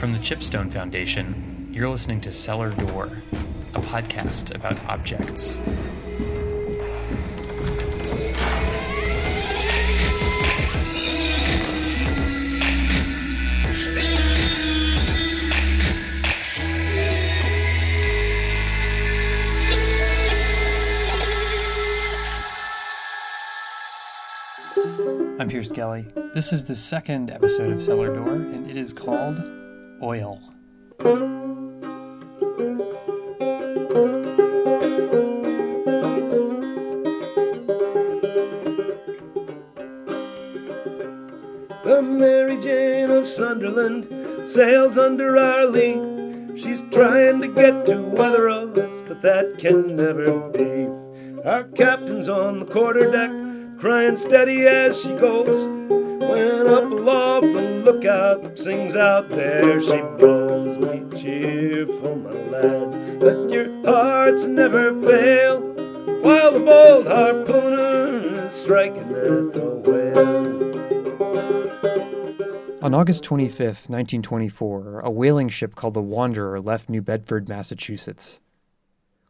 From the Chipstone Foundation, you're listening to Cellar Door, a podcast about objects. I'm Piers Gelly. This is the second episode of Cellar Door, and it is called Oil. The Mary Jane of Sunderland sails under our lee. She's trying to get to weather of us, but that can never be. Our captain's on the quarter deck, crying steady as she goes. When up aloft the lookout sings out, there she blows. Be cheerful, my lads, let your hearts never fail. While the bold harpooner is striking at the whale. On August 25th, 1924, a whaling ship called the Wanderer left New Bedford, Massachusetts.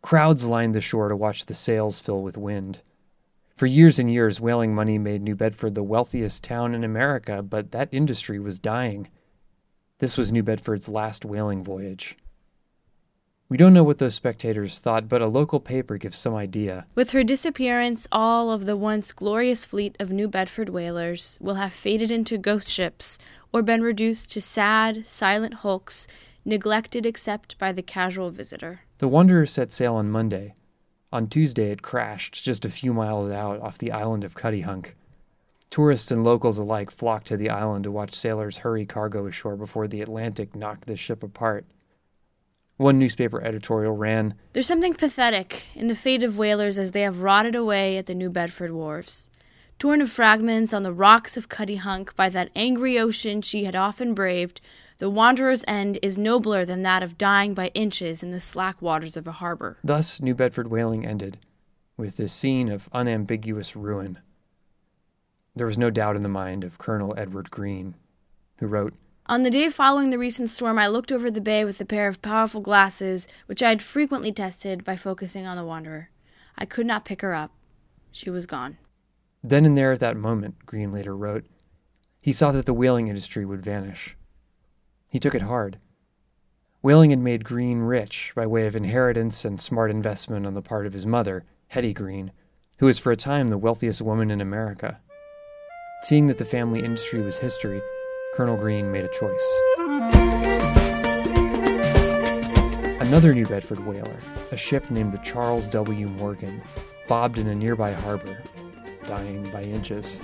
Crowds lined the shore to watch the sails fill with wind. For years and years, whaling money made New Bedford the wealthiest town in America, but that industry was dying. This was New Bedford's last whaling voyage. We don't know what those spectators thought, but a local paper gives some idea. With her disappearance, all of the once glorious fleet of New Bedford whalers will have faded into ghost ships or been reduced to sad, silent hulks, neglected except by the casual visitor. The Wanderer set sail on Monday. On Tuesday, it crashed just a few miles out off the island of Cuttyhunk. Tourists and locals alike flocked to the island to watch sailors hurry cargo ashore before the Atlantic knocked the ship apart. One newspaper editorial ran There's something pathetic in the fate of whalers as they have rotted away at the New Bedford wharves. Torn to fragments on the rocks of Cuttyhunk by that angry ocean she had often braved, the wanderer's end is nobler than that of dying by inches in the slack waters of a harbor. Thus, New Bedford whaling ended, with this scene of unambiguous ruin. There was no doubt in the mind of Colonel Edward Green, who wrote, On the day following the recent storm, I looked over the bay with a pair of powerful glasses, which I had frequently tested by focusing on the Wanderer. I could not pick her up. She was gone. Then and there at that moment, Green later wrote, he saw that the whaling industry would vanish. He took it hard. Whaling had made Green rich by way of inheritance and smart investment on the part of his mother, Hetty Green, who was for a time the wealthiest woman in America. Seeing that the family industry was history, Colonel Green made a choice. Another New Bedford whaler, a ship named the Charles W. Morgan, bobbed in a nearby harbor, dying by inches.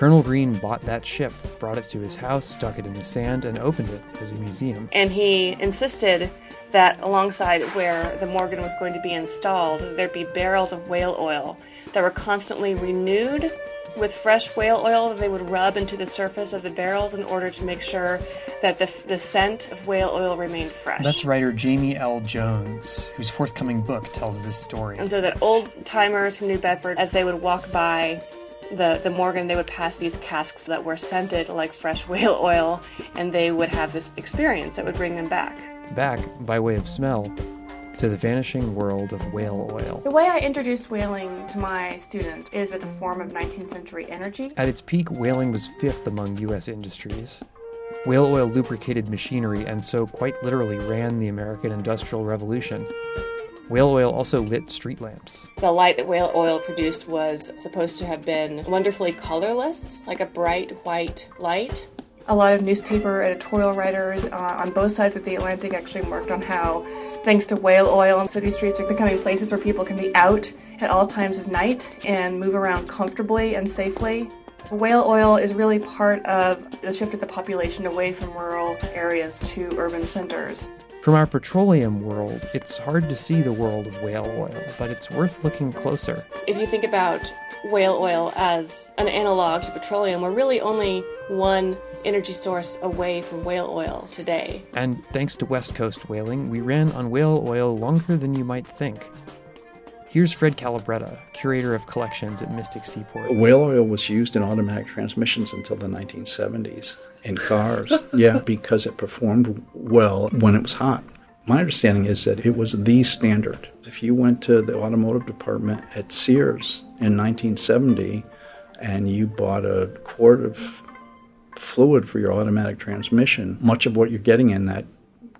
Colonel Green bought that ship, brought it to his house, stuck it in the sand, and opened it as a museum. And he insisted that alongside where the Morgan was going to be installed, there'd be barrels of whale oil that were constantly renewed with fresh whale oil that they would rub into the surface of the barrels in order to make sure that the, the scent of whale oil remained fresh. That's writer Jamie L. Jones, whose forthcoming book tells this story. And so that old timers from New Bedford, as they would walk by the, the Morgan, they would pass these casks that were scented like fresh whale oil, and they would have this experience that would bring them back. Back, by way of smell, to the vanishing world of whale oil. The way I introduced whaling to my students is as a form of 19th century energy. At its peak, whaling was fifth among U.S. industries. Whale oil lubricated machinery and so quite literally ran the American Industrial Revolution. Whale oil also lit street lamps. The light that whale oil produced was supposed to have been wonderfully colorless, like a bright white light. A lot of newspaper editorial writers uh, on both sides of the Atlantic actually worked on how, thanks to whale oil, city streets are becoming places where people can be out at all times of night and move around comfortably and safely. Whale oil is really part of the shift of the population away from rural areas to urban centers. From our petroleum world, it's hard to see the world of whale oil, but it's worth looking closer. If you think about whale oil as an analog to petroleum, we're really only one energy source away from whale oil today. And thanks to West Coast whaling, we ran on whale oil longer than you might think. Here's Fred Calabretta, curator of collections at Mystic Seaport. Whale oil was used in automatic transmissions until the 1970s in cars. yeah, because it performed well when it was hot. My understanding is that it was the standard. If you went to the automotive department at Sears in 1970 and you bought a quart of fluid for your automatic transmission, much of what you're getting in that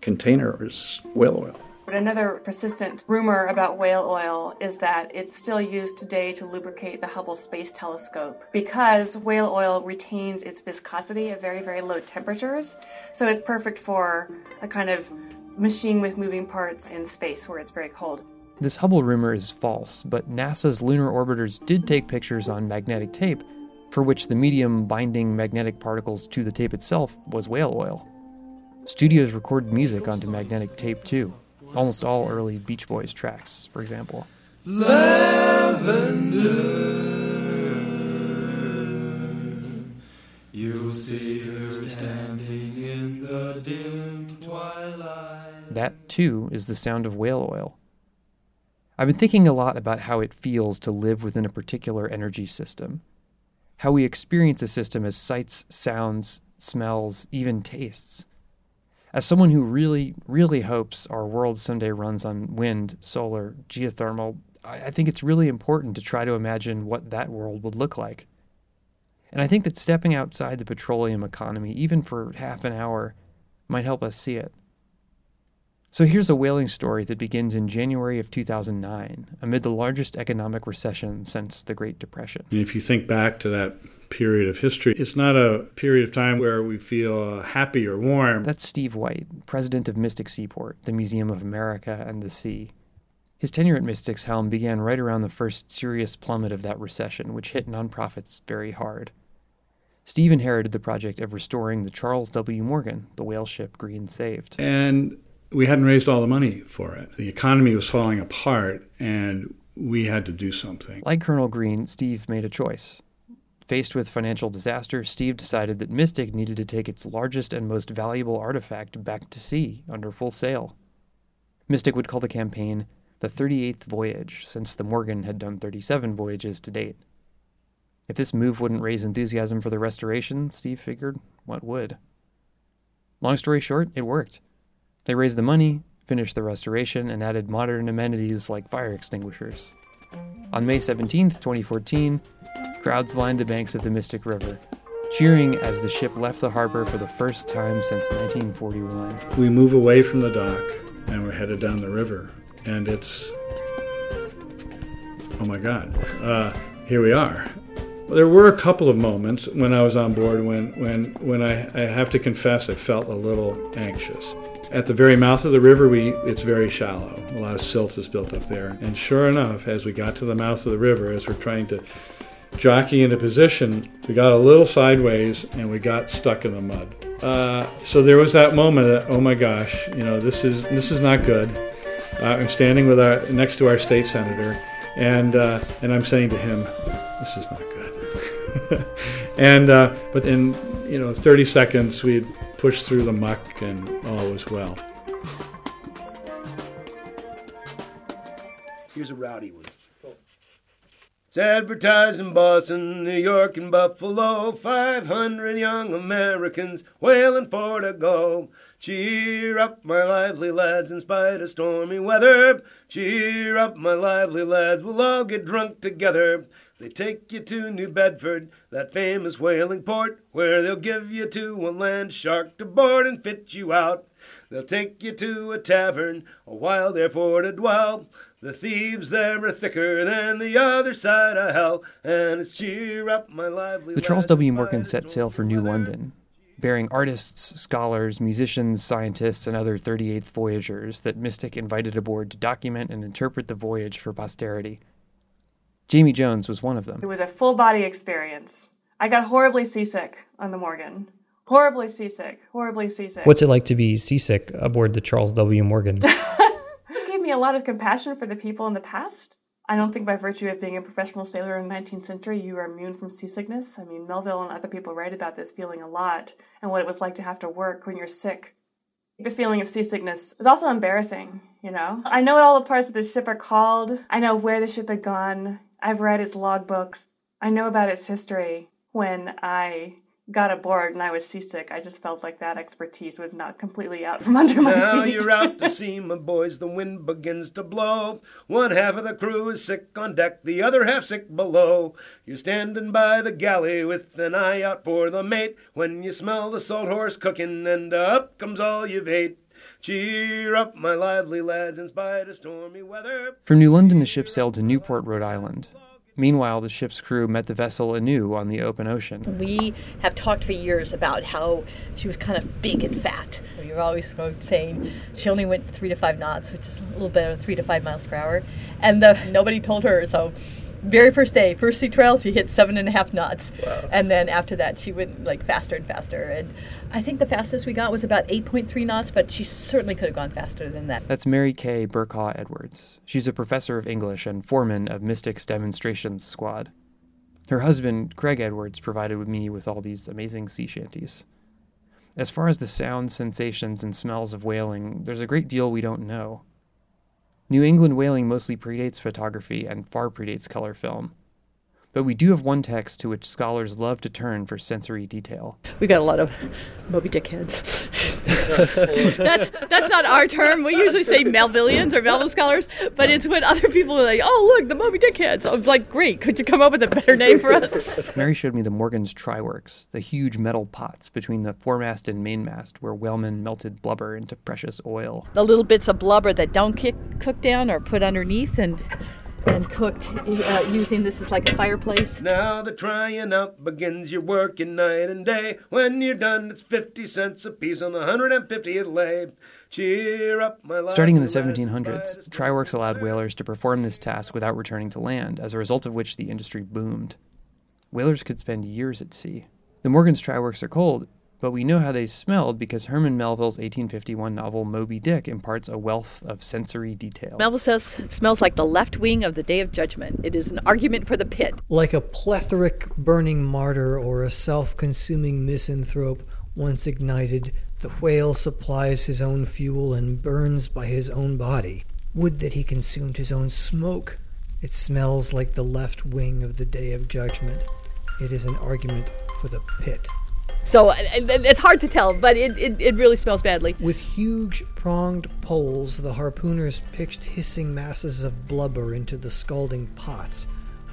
container is whale oil. But another persistent rumor about whale oil is that it's still used today to lubricate the Hubble Space Telescope because whale oil retains its viscosity at very, very low temperatures. So it's perfect for a kind of machine with moving parts in space where it's very cold. This Hubble rumor is false, but NASA's lunar orbiters did take pictures on magnetic tape, for which the medium binding magnetic particles to the tape itself was whale oil. Studios recorded music onto magnetic tape too, almost all early Beach Boys tracks, for example. You'll see her standing in the dim twilight. That, too, is the sound of whale oil. I've been thinking a lot about how it feels to live within a particular energy system, how we experience a system as sights, sounds, smells, even tastes. As someone who really, really hopes our world someday runs on wind, solar, geothermal, I, think it's really important to try to imagine what that world would look like. And I think that stepping outside the petroleum economy, even for half an hour, might help us see it. So here's a whaling story that begins in January of 2009, amid the largest economic recession since the Great Depression. And if you think back to that period of history, it's not a period of time where we feel happy or warm. That's Steve White, president of Mystic Seaport, the Museum of America and the Sea. His tenure at Mystic's helm began right around the first serious plummet of that recession, which hit nonprofits very hard. Steve inherited the project of restoring the Charles W. Morgan, the whale ship Green saved. And we hadn't raised all the money for it. The economy was falling apart, and we had to do something. Like Colonel Green, Steve made a choice. Faced with financial disaster, Steve decided that Mystic needed to take its largest and most valuable artifact back to sea under full sail. Mystic would call the campaign the 38th voyage, since the Morgan had done 37 voyages to date. If this move wouldn't raise enthusiasm for the restoration, Steve figured, what would? Long story short, it worked. They raised the money, finished the restoration, and added modern amenities like fire extinguishers. On May 17, 2014, crowds lined the banks of the Mystic River, cheering as the ship left the harbor for the first time since 1941. We move away from the dock and we're headed down the river. And it's, oh my God, uh, here we are. There were a couple of moments when I was on board when, when, when I, I have to confess I felt a little anxious. At the very mouth of the river, we it's very shallow. A lot of silt is built up there. And sure enough, as we got to the mouth of the river, as we're trying to jockey into position, we got a little sideways and we got stuck in the mud. Uh, so there was that moment that, oh my gosh, you know, this is this is not good. Uh, I'm standing with our next to our state senator, and uh, and I'm saying to him, this is not good. and uh, but in you know 30 seconds we'd pushed through the muck and all was well. Here's a rowdy one. It's advertised in Boston, New York, and Buffalo. 500 young Americans whaling for to go. Cheer up, my lively lads, in spite of stormy weather. Cheer up, my lively lads, we'll all get drunk together. They take you to New Bedford, that famous whaling port, where they'll give you to a land shark to board and fit you out. They'll take you to a tavern, a while there for to dwell. The thieves there are thicker than the other side of hell, and it's cheer up, my lively. The Charles W. Morgan set sail for New London, bearing artists, scholars, musicians, scientists, and other 38th voyagers that Mystic invited aboard to document and interpret the voyage for posterity. Jamie Jones was one of them. It was a full body experience. I got horribly seasick on the Morgan. Horribly seasick. Horribly seasick. What's it like to be seasick aboard the Charles W. Morgan? it gave me a lot of compassion for the people in the past. I don't think by virtue of being a professional sailor in the 19th century, you are immune from seasickness. I mean, Melville and other people write about this feeling a lot and what it was like to have to work when you're sick. The feeling of seasickness is also embarrassing. you know? I know what all the parts of the ship are called. I know where the ship had gone. I've read its logbooks. I know about its history. When I got aboard and I was seasick, I just felt like that expertise was not completely out from under my Now feet. you're out to sea, my boys, the wind begins to blow. One half of the crew is sick on deck, the other half sick below. You're standing by the galley with an eye out for the mate when you smell the salt horse cooking and up comes all you've ate. Cheer up, my lively lads, in spite of stormy weather. From New London, the ship sailed to Newport, Rhode Island. Meanwhile, the ship's crew met the vessel anew on the open ocean. We have talked for years about how she was kind of big and fat. We were always saying she only went three to five knots, which is a little better than three to five miles per hour. And the, nobody told her. So, very first day, first sea trial, she hit seven and a half knots. And then after that, she went like faster and faster. And I think the fastest we got was about 8.3 knots, but she certainly could have gone faster than that. That's Mary Kay Bercaw Edwards. She's a professor of English and foreman of Mystics Demonstrations Squad. Her husband, Craig Edwards, provided me with all these amazing sea shanties. As far as the sounds, sensations, and smells of whaling, there's a great deal we don't know. New England whaling mostly predates photography and far predates color film. But we do have one text to which scholars love to turn for sensory detail. We got a lot of Moby Dick heads. that's that's not our term. We usually say Melvillians or Melville scholars, but it's when other people are like, "Oh, look, the Moby Dick heads." I'm like, "Great! Could you come up with a better name for us?" Mary showed me the Morgan's Tryworks, the huge metal pots between the foremast and mainmast where whalemen melted blubber into precious oil. The little bits of blubber that don't kick, cook down are put underneath and and cooked uh, using this as like a fireplace. Now the trying out begins. You're working night and day. When you're done, it's 50 cents a piece on the 150th lay. Cheer up, my Starting in the 1700s, lads, by the Tryworks allowed whalers to perform this task without returning to land, as a result of which the industry boomed. Whalers could spend years at sea. The Morgan's Tryworks are cold, but we know how they smelled because Herman Melville's 1851 novel Moby Dick imparts a wealth of sensory detail. Melville says it smells like the left wing of the Day of Judgment. It is an argument for the pit. Like a plethoric burning martyr or a self consuming misanthrope once ignited, the whale supplies his own fuel and burns by his own body. Would that he consumed his own smoke! It smells like the left wing of the Day of Judgment. It is an argument for the pit. So uh, it's hard to tell, but it, it, it really smells badly. With huge pronged poles, the harpooners pitched hissing masses of blubber into the scalding pots,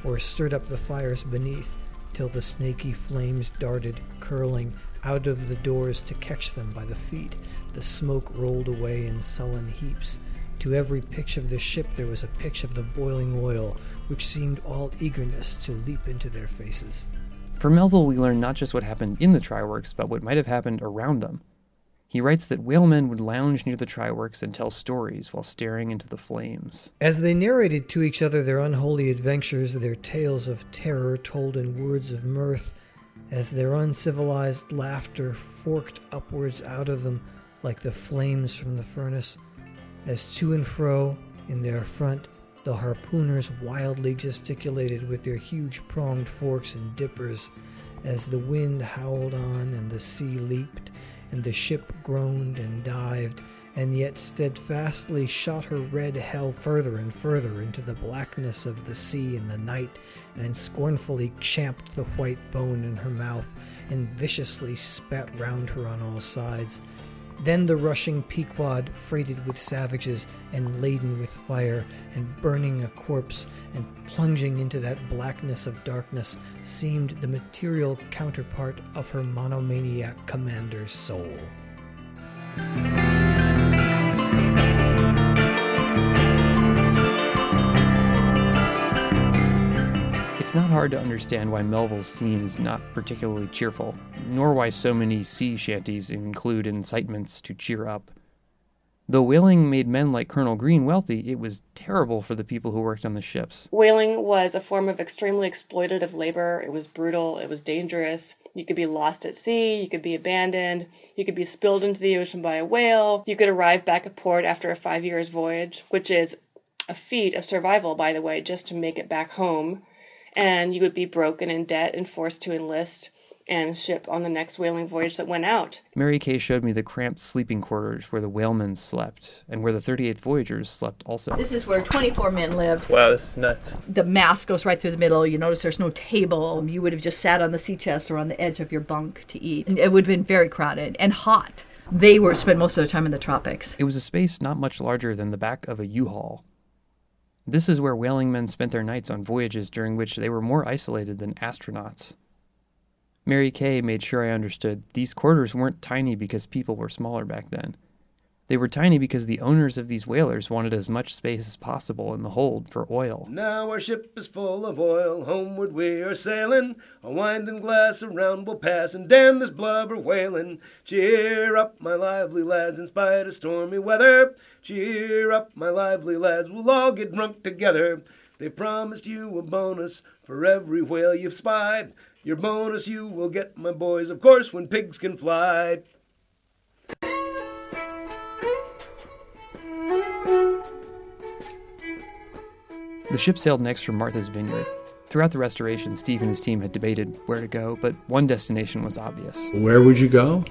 or stirred up the fires beneath, till the snaky flames darted, curling, out of the doors to catch them by the feet. The smoke rolled away in sullen heaps. To every pitch of the ship there was a pitch of the boiling oil, which seemed all eagerness to leap into their faces. From Melville, we learn not just what happened in the Tryworks, but what might have happened around them. He writes that whalemen would lounge near the Tryworks and tell stories while staring into the flames. As they narrated to each other their unholy adventures, their tales of terror told in words of mirth, as their uncivilized laughter forked upwards out of them like the flames from the furnace, as to and fro in their front the harpooners wildly gesticulated with their huge pronged forks and dippers, as the wind howled on and the sea leaped, and the ship groaned and dived, and yet steadfastly shot her red hell further and further into the blackness of the sea and the night, and scornfully champed the white bone in her mouth, and viciously spat round her on all sides. Then the rushing Pequod, freighted with savages and laden with fire, and burning a corpse, and plunging into that blackness of darkness, seemed the material counterpart of her monomaniac commander's soul. Not hard to understand why Melville's scene is not particularly cheerful, nor why so many sea shanties include incitements to cheer up. Though whaling made men like Colonel Green wealthy, it was terrible for the people who worked on the ships. Whaling was a form of extremely exploitative labor. It was brutal, it was dangerous. You could be lost at sea, you could be abandoned, you could be spilled into the ocean by a whale, you could arrive back at port after a five years voyage, which is a feat of survival, by the way, just to make it back home. And you would be broken in debt and forced to enlist. and ship on the next whaling voyage that went out. Mary Kay showed me the cramped sleeping quarters where the whalemen slept and where the 38th Voyagers slept also. This is where 24 men lived. Wow, this is nuts. The mast goes right through the middle. You notice there's no table. You would have just sat on the sea chest or on the edge of your bunk to eat. And it would have been very crowded and hot. They were spent most of their time in the tropics. It was a space not much larger than the back of a U-Haul. This is where whaling men spent their nights on voyages during which they were more isolated than astronauts. Mary Kay made sure I understood these quarters weren't tiny because people were smaller back then. They were tiny because the owners of these whalers wanted as much space as possible in the hold for oil. Now our ship is full of oil, homeward we are sailing. A winding glass around we'll pass, and damn this blubber whaling. Cheer up, my lively lads, in spite of stormy weather. Cheer up, my lively lads, we'll all get drunk together. They promised you a bonus for every whale you've spied. Your bonus you will get, my boys, of course, when pigs can fly. The ship sailed next from Martha's Vineyard. Throughout the restoration, Steve and his team had debated where to go, but one destination was obvious. Where would you go?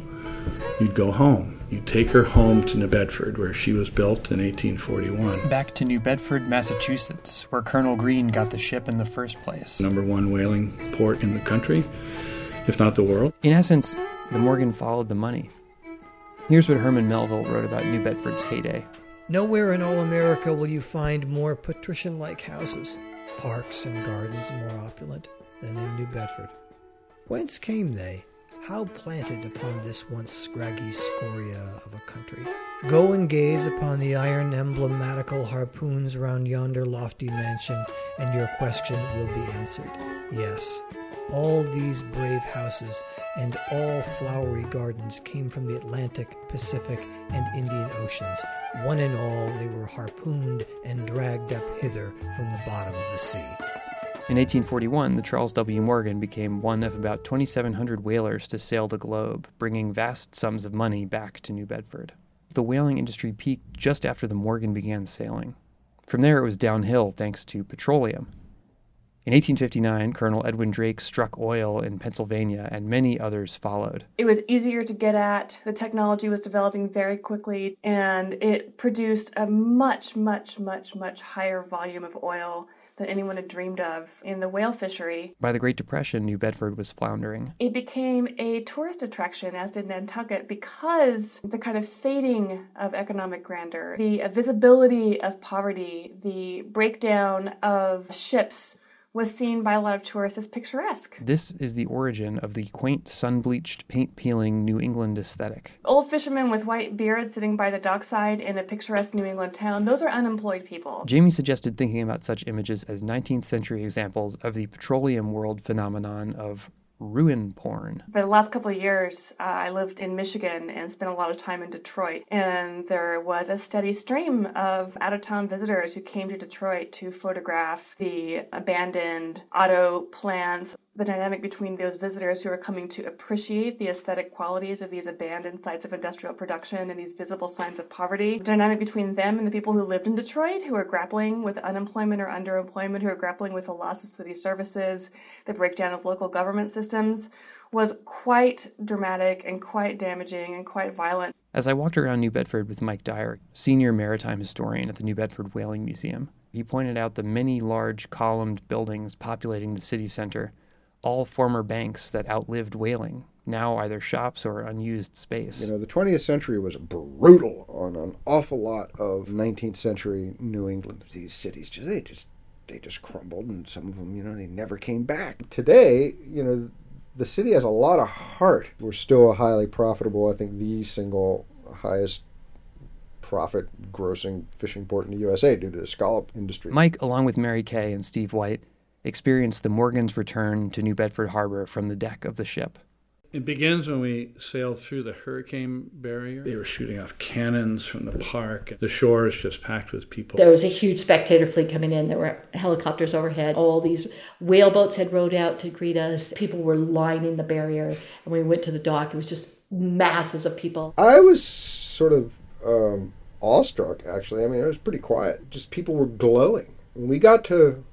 You'd go home. You'd take her home to New Bedford, where she was built in 1841. Back to New Bedford, Massachusetts, where Colonel Green got the ship in the first place. Number one whaling port in the country, if not the world. In essence, the Morgan followed the money. Here's what Herman Melville wrote about New Bedford's heyday. Nowhere in all America will you find more patrician like houses, parks and gardens more opulent than in New Bedford. Whence came they? How planted upon this once scraggy scoria of a country? Go and gaze upon the iron emblematical harpoons round yonder lofty mansion, and your question will be answered. Yes, all these brave houses and all flowery gardens came from the Atlantic, Pacific, and Indian Oceans. One and all, they were harpooned and dragged up hither from the bottom of the sea. In 1841, the Charles W. Morgan became one of about 2,700 whalers to sail the globe, bringing vast sums of money back to New Bedford. The whaling industry peaked just after the Morgan began sailing. From there, it was downhill thanks to petroleum. In 1859, Colonel Edwin Drake struck oil in Pennsylvania, and many others followed. It was easier to get at, the technology was developing very quickly, and it produced a much, much, much, much higher volume of oil than anyone had dreamed of in the whale fishery. By the Great Depression, New Bedford was floundering. It became a tourist attraction, as did Nantucket, because the kind of fading of economic grandeur, the visibility of poverty, the breakdown of ships was seen by a lot of tourists as picturesque. This is the origin of the quaint, sun bleached, paint peeling New England aesthetic. Old fishermen with white beards sitting by the dockside in a picturesque New England town, those are unemployed people. Jamie suggested thinking about such images as 19th century examples of the petroleum world phenomenon of ruin porn. For the last couple of years, uh, I lived in Michigan and spent a lot of time in Detroit. And there was a steady stream of out of town visitors who came to Detroit to photograph the abandoned auto plants. The dynamic between those visitors who are coming to appreciate the aesthetic qualities of these abandoned sites of industrial production and these visible signs of poverty. The dynamic between them and the people who lived in Detroit who are grappling with unemployment or underemployment, who are grappling with the loss of city services, the breakdown of local government systems was quite dramatic and quite damaging and quite violent. As I walked around New Bedford with Mike Dyer, senior maritime historian at the New Bedford Whaling Museum, he pointed out the many large columned buildings populating the city center, all former banks that outlived whaling, now either shops or unused space. You know, the 20th century was brutal on an awful lot of 19th century New England. These cities just they just they just crumbled, and some of them, you know, they never came back. Today, you know, the city has a lot of heart. We're still a highly profitable, I think, the single highest profit grossing fishing port in the USA due to the scallop industry. Mike, along with Mary Kay and Steve White, experienced the Morgan's return to New Bedford Harbor from the deck of the ship. It begins when we sailed through the hurricane barrier. They were shooting off cannons from the park. The shore is just packed with people. There was a huge spectator fleet coming in. There were helicopters overhead. All these whaleboats had rowed out to greet us. People were lining the barrier. And when we went to the dock, it was just masses of people. I was sort of um, awestruck, actually. I mean, it was pretty quiet. Just people were glowing. When we got to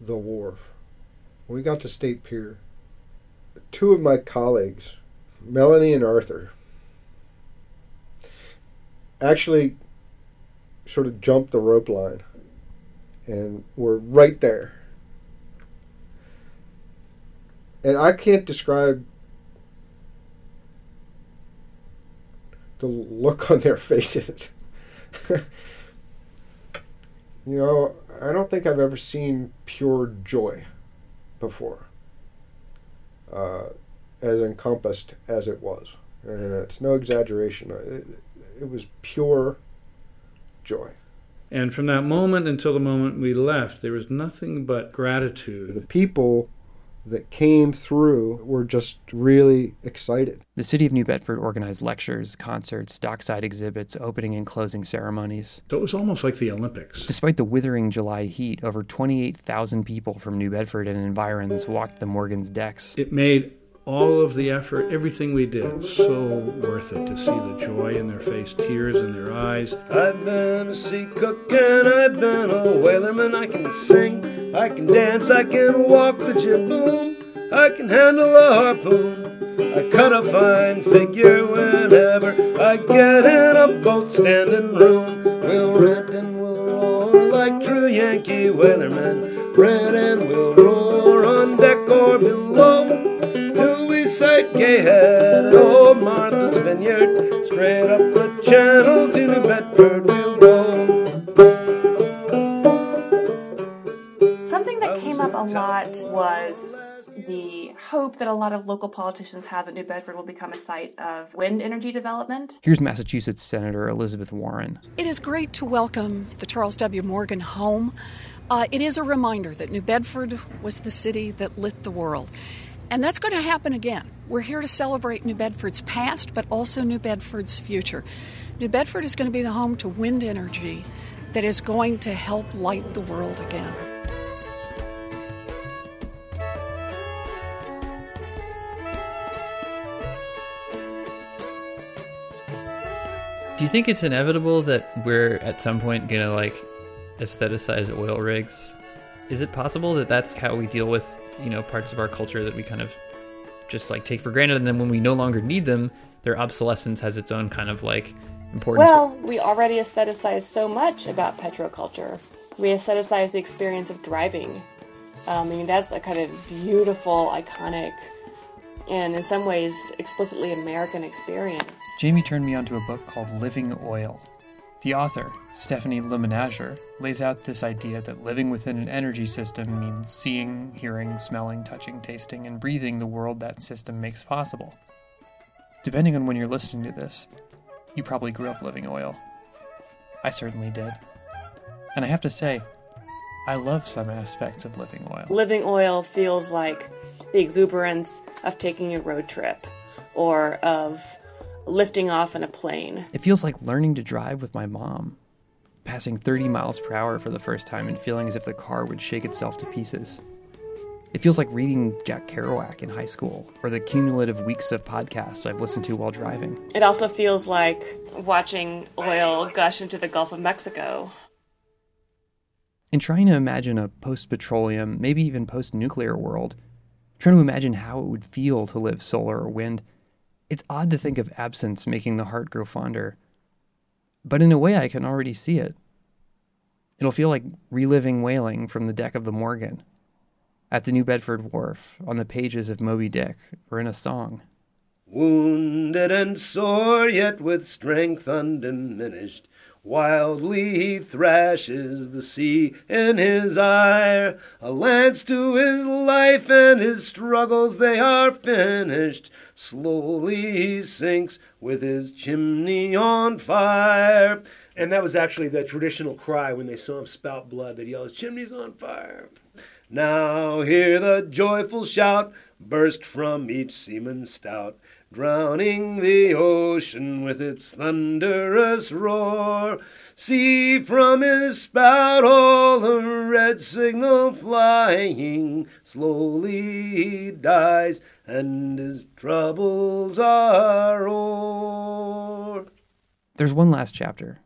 the wharf, when we got to State Pier, two of my colleagues, Melanie and Arthur, actually sort of jumped the rope line and were right there. And I can't describe the look on their faces. you know, I don't think I've ever seen pure joy before, uh, as encompassed as it was. And it's no exaggeration. It, it was pure joy. And from that moment until the moment we left, there was nothing but gratitude. The people that came through were just really excited. The city of New Bedford organized lectures, concerts, dockside exhibits, opening and closing ceremonies. So it was almost like the Olympics. Despite the withering July heat, over 28,000 people from New Bedford and environs walked the Morgan's decks. It made all of the effort, everything we did, so worth it to see the joy in their face, tears in their eyes. I've been a sea cook and I've been a whalerman. I can sing, I can dance, I can walk the jib boom, I can handle a harpoon. I cut a fine figure whenever I get in a boat standing room. We'll rent and we'll roar like true Yankee whalermen. Rent and we'll roar on deck or below till we sight Gayhead and old Martha's Vineyard. Straight up the channel to New Bedford we'll go. Something that came up a lot was the hope that a lot of local politicians have that New Bedford will become a site of wind energy development. Here's Massachusetts Senator Elizabeth Warren. It is great to welcome the Charles W. Morgan home. Uh, it is a reminder that New Bedford was the city that lit the world. And that's going to happen again. We're here to celebrate New Bedford's past, but also New Bedford's future. New Bedford is going to be the home to wind energy that is going to help light the world again. Do you think it's inevitable that we're at some point gonna like aestheticize oil rigs? Is it possible that that's how we deal with you know parts of our culture that we kind of just like take for granted, and then when we no longer need them, their obsolescence has its own kind of like importance. Well, we already aestheticize so much about petroculture. We aestheticize the experience of driving. Um, I mean, that's a kind of beautiful, iconic, and in some ways explicitly American experience. Jamie turned me onto a book called Living Oil. The author, Stephanie Lemenager, lays out this idea that living within an energy system means seeing, hearing, smelling, touching, tasting, and breathing the world that system makes possible. Depending on when you're listening to this, you probably grew up living oil. I certainly did. And I have to say, I love some aspects of living oil. Living oil feels like the exuberance of taking a road trip or of lifting off in a plane. It feels like learning to drive with my mom, passing 30 miles per hour for the first time and feeling as if the car would shake itself to pieces. It feels like reading Jack Kerouac in high school or the cumulative weeks of podcasts I've listened to while driving. It also feels like watching oil gush into the Gulf of Mexico. In trying to imagine a post petroleum, maybe even post nuclear world, trying to imagine how it would feel to live solar or wind, it's odd to think of absence making the heart grow fonder. But in a way, I can already see it. It'll feel like reliving whaling from the deck of the Morgan, at the New Bedford Wharf, on the pages of Moby Dick, or in a song. Wounded and sore, yet with strength undiminished, wildly he thrashes the sea in his ire. A lance to his life, and his struggles they are finished. Slowly he sinks with his chimney on fire. And that was actually the traditional cry when they saw him spout blood. Yell, His chimney's on fire. Now hear the joyful shout burst from each seaman stout, drowning the ocean with its thunderous roar. See from his spout all the red signal flying, slowly he dies, and his troubles are o'er. There's one last chapter.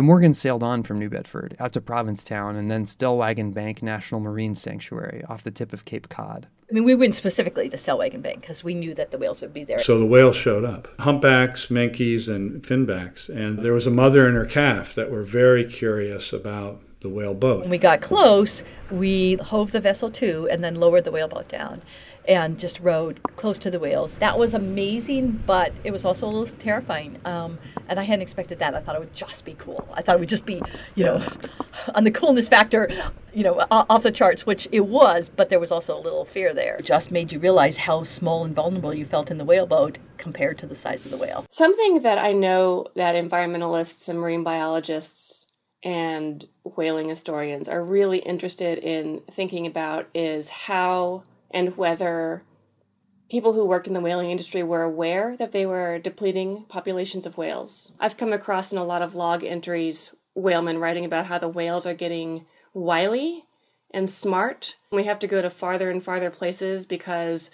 The Morgan sailed on from New Bedford out to Provincetown and then Stellwagen Bank National Marine Sanctuary off the tip of Cape Cod. I mean, we went specifically to Stellwagen Bank because we knew that the whales would be there. So the whales showed up humpbacks, minkes, and finbacks. And there was a mother and her calf that were very curious about the whale boat. When we got close, we hove the vessel to and then lowered the whale boat down and just rode close to the whales. That was amazing, but it was also a little terrifying. Um, and I hadn't expected that. I thought it would just be cool. I thought it would just be, you know, on the coolness factor, you know, off the charts, which it was, but there was also a little fear there. It just made you realize how small and vulnerable you felt in the whale boat compared to the size of the whale. Something that I know that environmentalists and marine biologists and whaling historians are really interested in thinking about is how and whether people who worked in the whaling industry were aware that they were depleting populations of whales. I've come across in a lot of log entries whalemen writing about how the whales are getting wily and smart. We have to go to farther and farther places because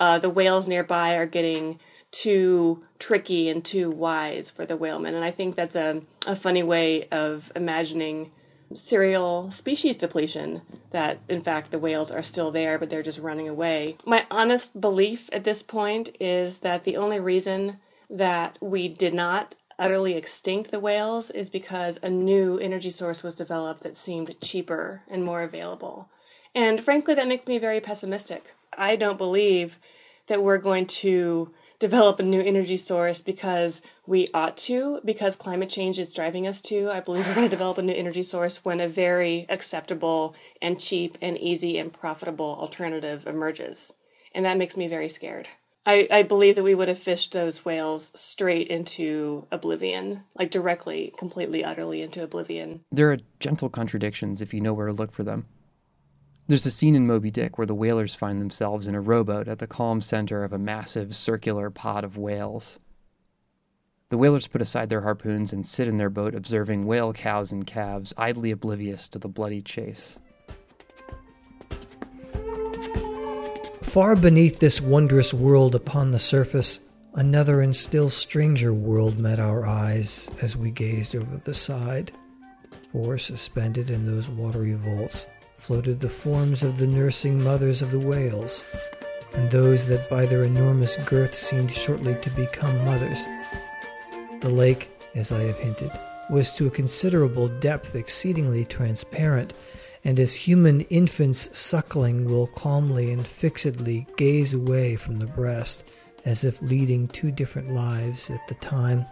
uh, the whales nearby are getting too tricky and too wise for the whalemen. And I think that's a, a funny way of imagining serial species depletion that in fact the whales are still there but they're just running away. My honest belief at this point is that the only reason that we did not utterly extinct the whales is because a new energy source was developed that seemed cheaper and more available. And frankly that makes me very pessimistic. I don't believe that we're going to develop a new energy source because we ought to, because climate change is driving us to. I believe we're going to develop a new energy source when a very acceptable and cheap and easy and profitable alternative emerges. And that makes me very scared. I, I believe that we would have fished those whales straight into oblivion, like directly, completely, utterly into oblivion. There are gentle contradictions if you know where to look for them. There's a scene in Moby Dick where the whalers find themselves in a rowboat at the calm center of a massive circular pod of whales. The whalers put aside their harpoons and sit in their boat observing whale cows and calves, idly oblivious to the bloody chase. Far beneath this wondrous world upon the surface, another and still stranger world met our eyes as we gazed over the side. For, suspended in those watery vaults, floated the forms of the nursing mothers of the whales, and those that by their enormous girth seemed shortly to become mothers. The lake, as I have hinted, was to a considerable depth exceedingly transparent, and as human infants suckling will calmly and fixedly gaze away from the breast, as if leading two different lives at the time,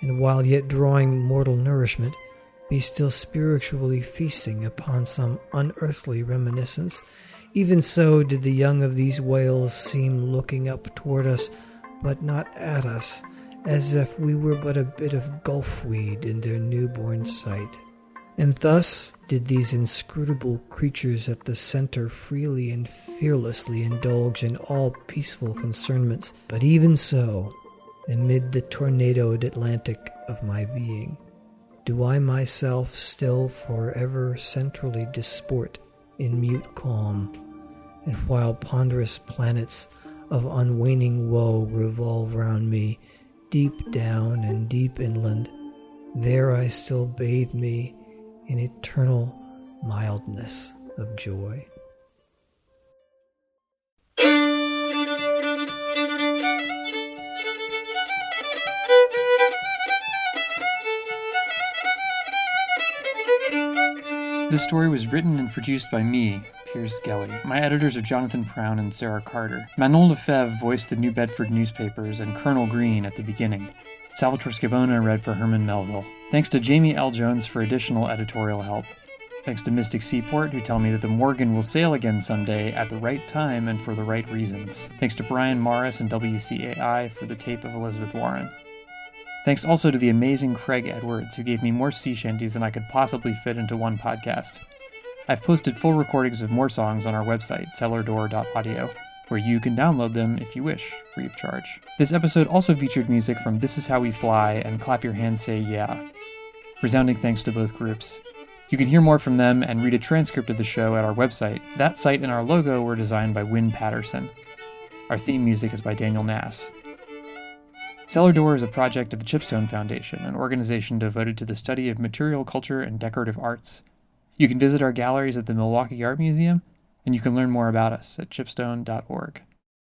and while yet drawing mortal nourishment, be still spiritually feasting upon some unearthly reminiscence. Even so did the young of these whales seem looking up toward us, but not at us, as if we were but a bit of gulfweed in their newborn sight. And thus did these inscrutable creatures at the center freely and fearlessly indulge in all peaceful concernments. But even so, amid the tornadoed Atlantic of my being, do I myself still forever centrally disport in mute calm, and while ponderous planets of unwaning woe revolve round me, deep down and deep inland, there I still bathe me in eternal mildness of joy. This story was written and produced by me, Piers Gelly. My editors are Jonathan Prown and Sarah Carter. Manon Lefebvre voiced the New Bedford newspapers and Colonel Green at the beginning. Salvatore Scibona read for Herman Melville. Thanks to Jamie L. Jones for additional editorial help. Thanks to Mystic Seaport, who tell me that the Morgan will sail again someday at the right time and for the right reasons. Thanks to Brian Morris and WCAI for the tape of Elizabeth Warren. Thanks also to the amazing Craig Edwards, who gave me more sea shanties than I could possibly fit into one podcast. I've posted full recordings of more songs on our website, cellardoor.audio, where you can download them if you wish, free of charge. This episode also featured music from This Is How We Fly and Clap Your Hands Say Yeah. Resounding thanks to both groups. You can hear more from them and read a transcript of the show at our website. That site and our logo were designed by Wynn Patterson. Our theme music is by Daniel Nass. Cellar Door is a project of the Chipstone Foundation, an organization devoted to the study of material culture and decorative arts. You can visit our galleries at the Milwaukee Art Museum, and you can learn more about us at chipstone.org.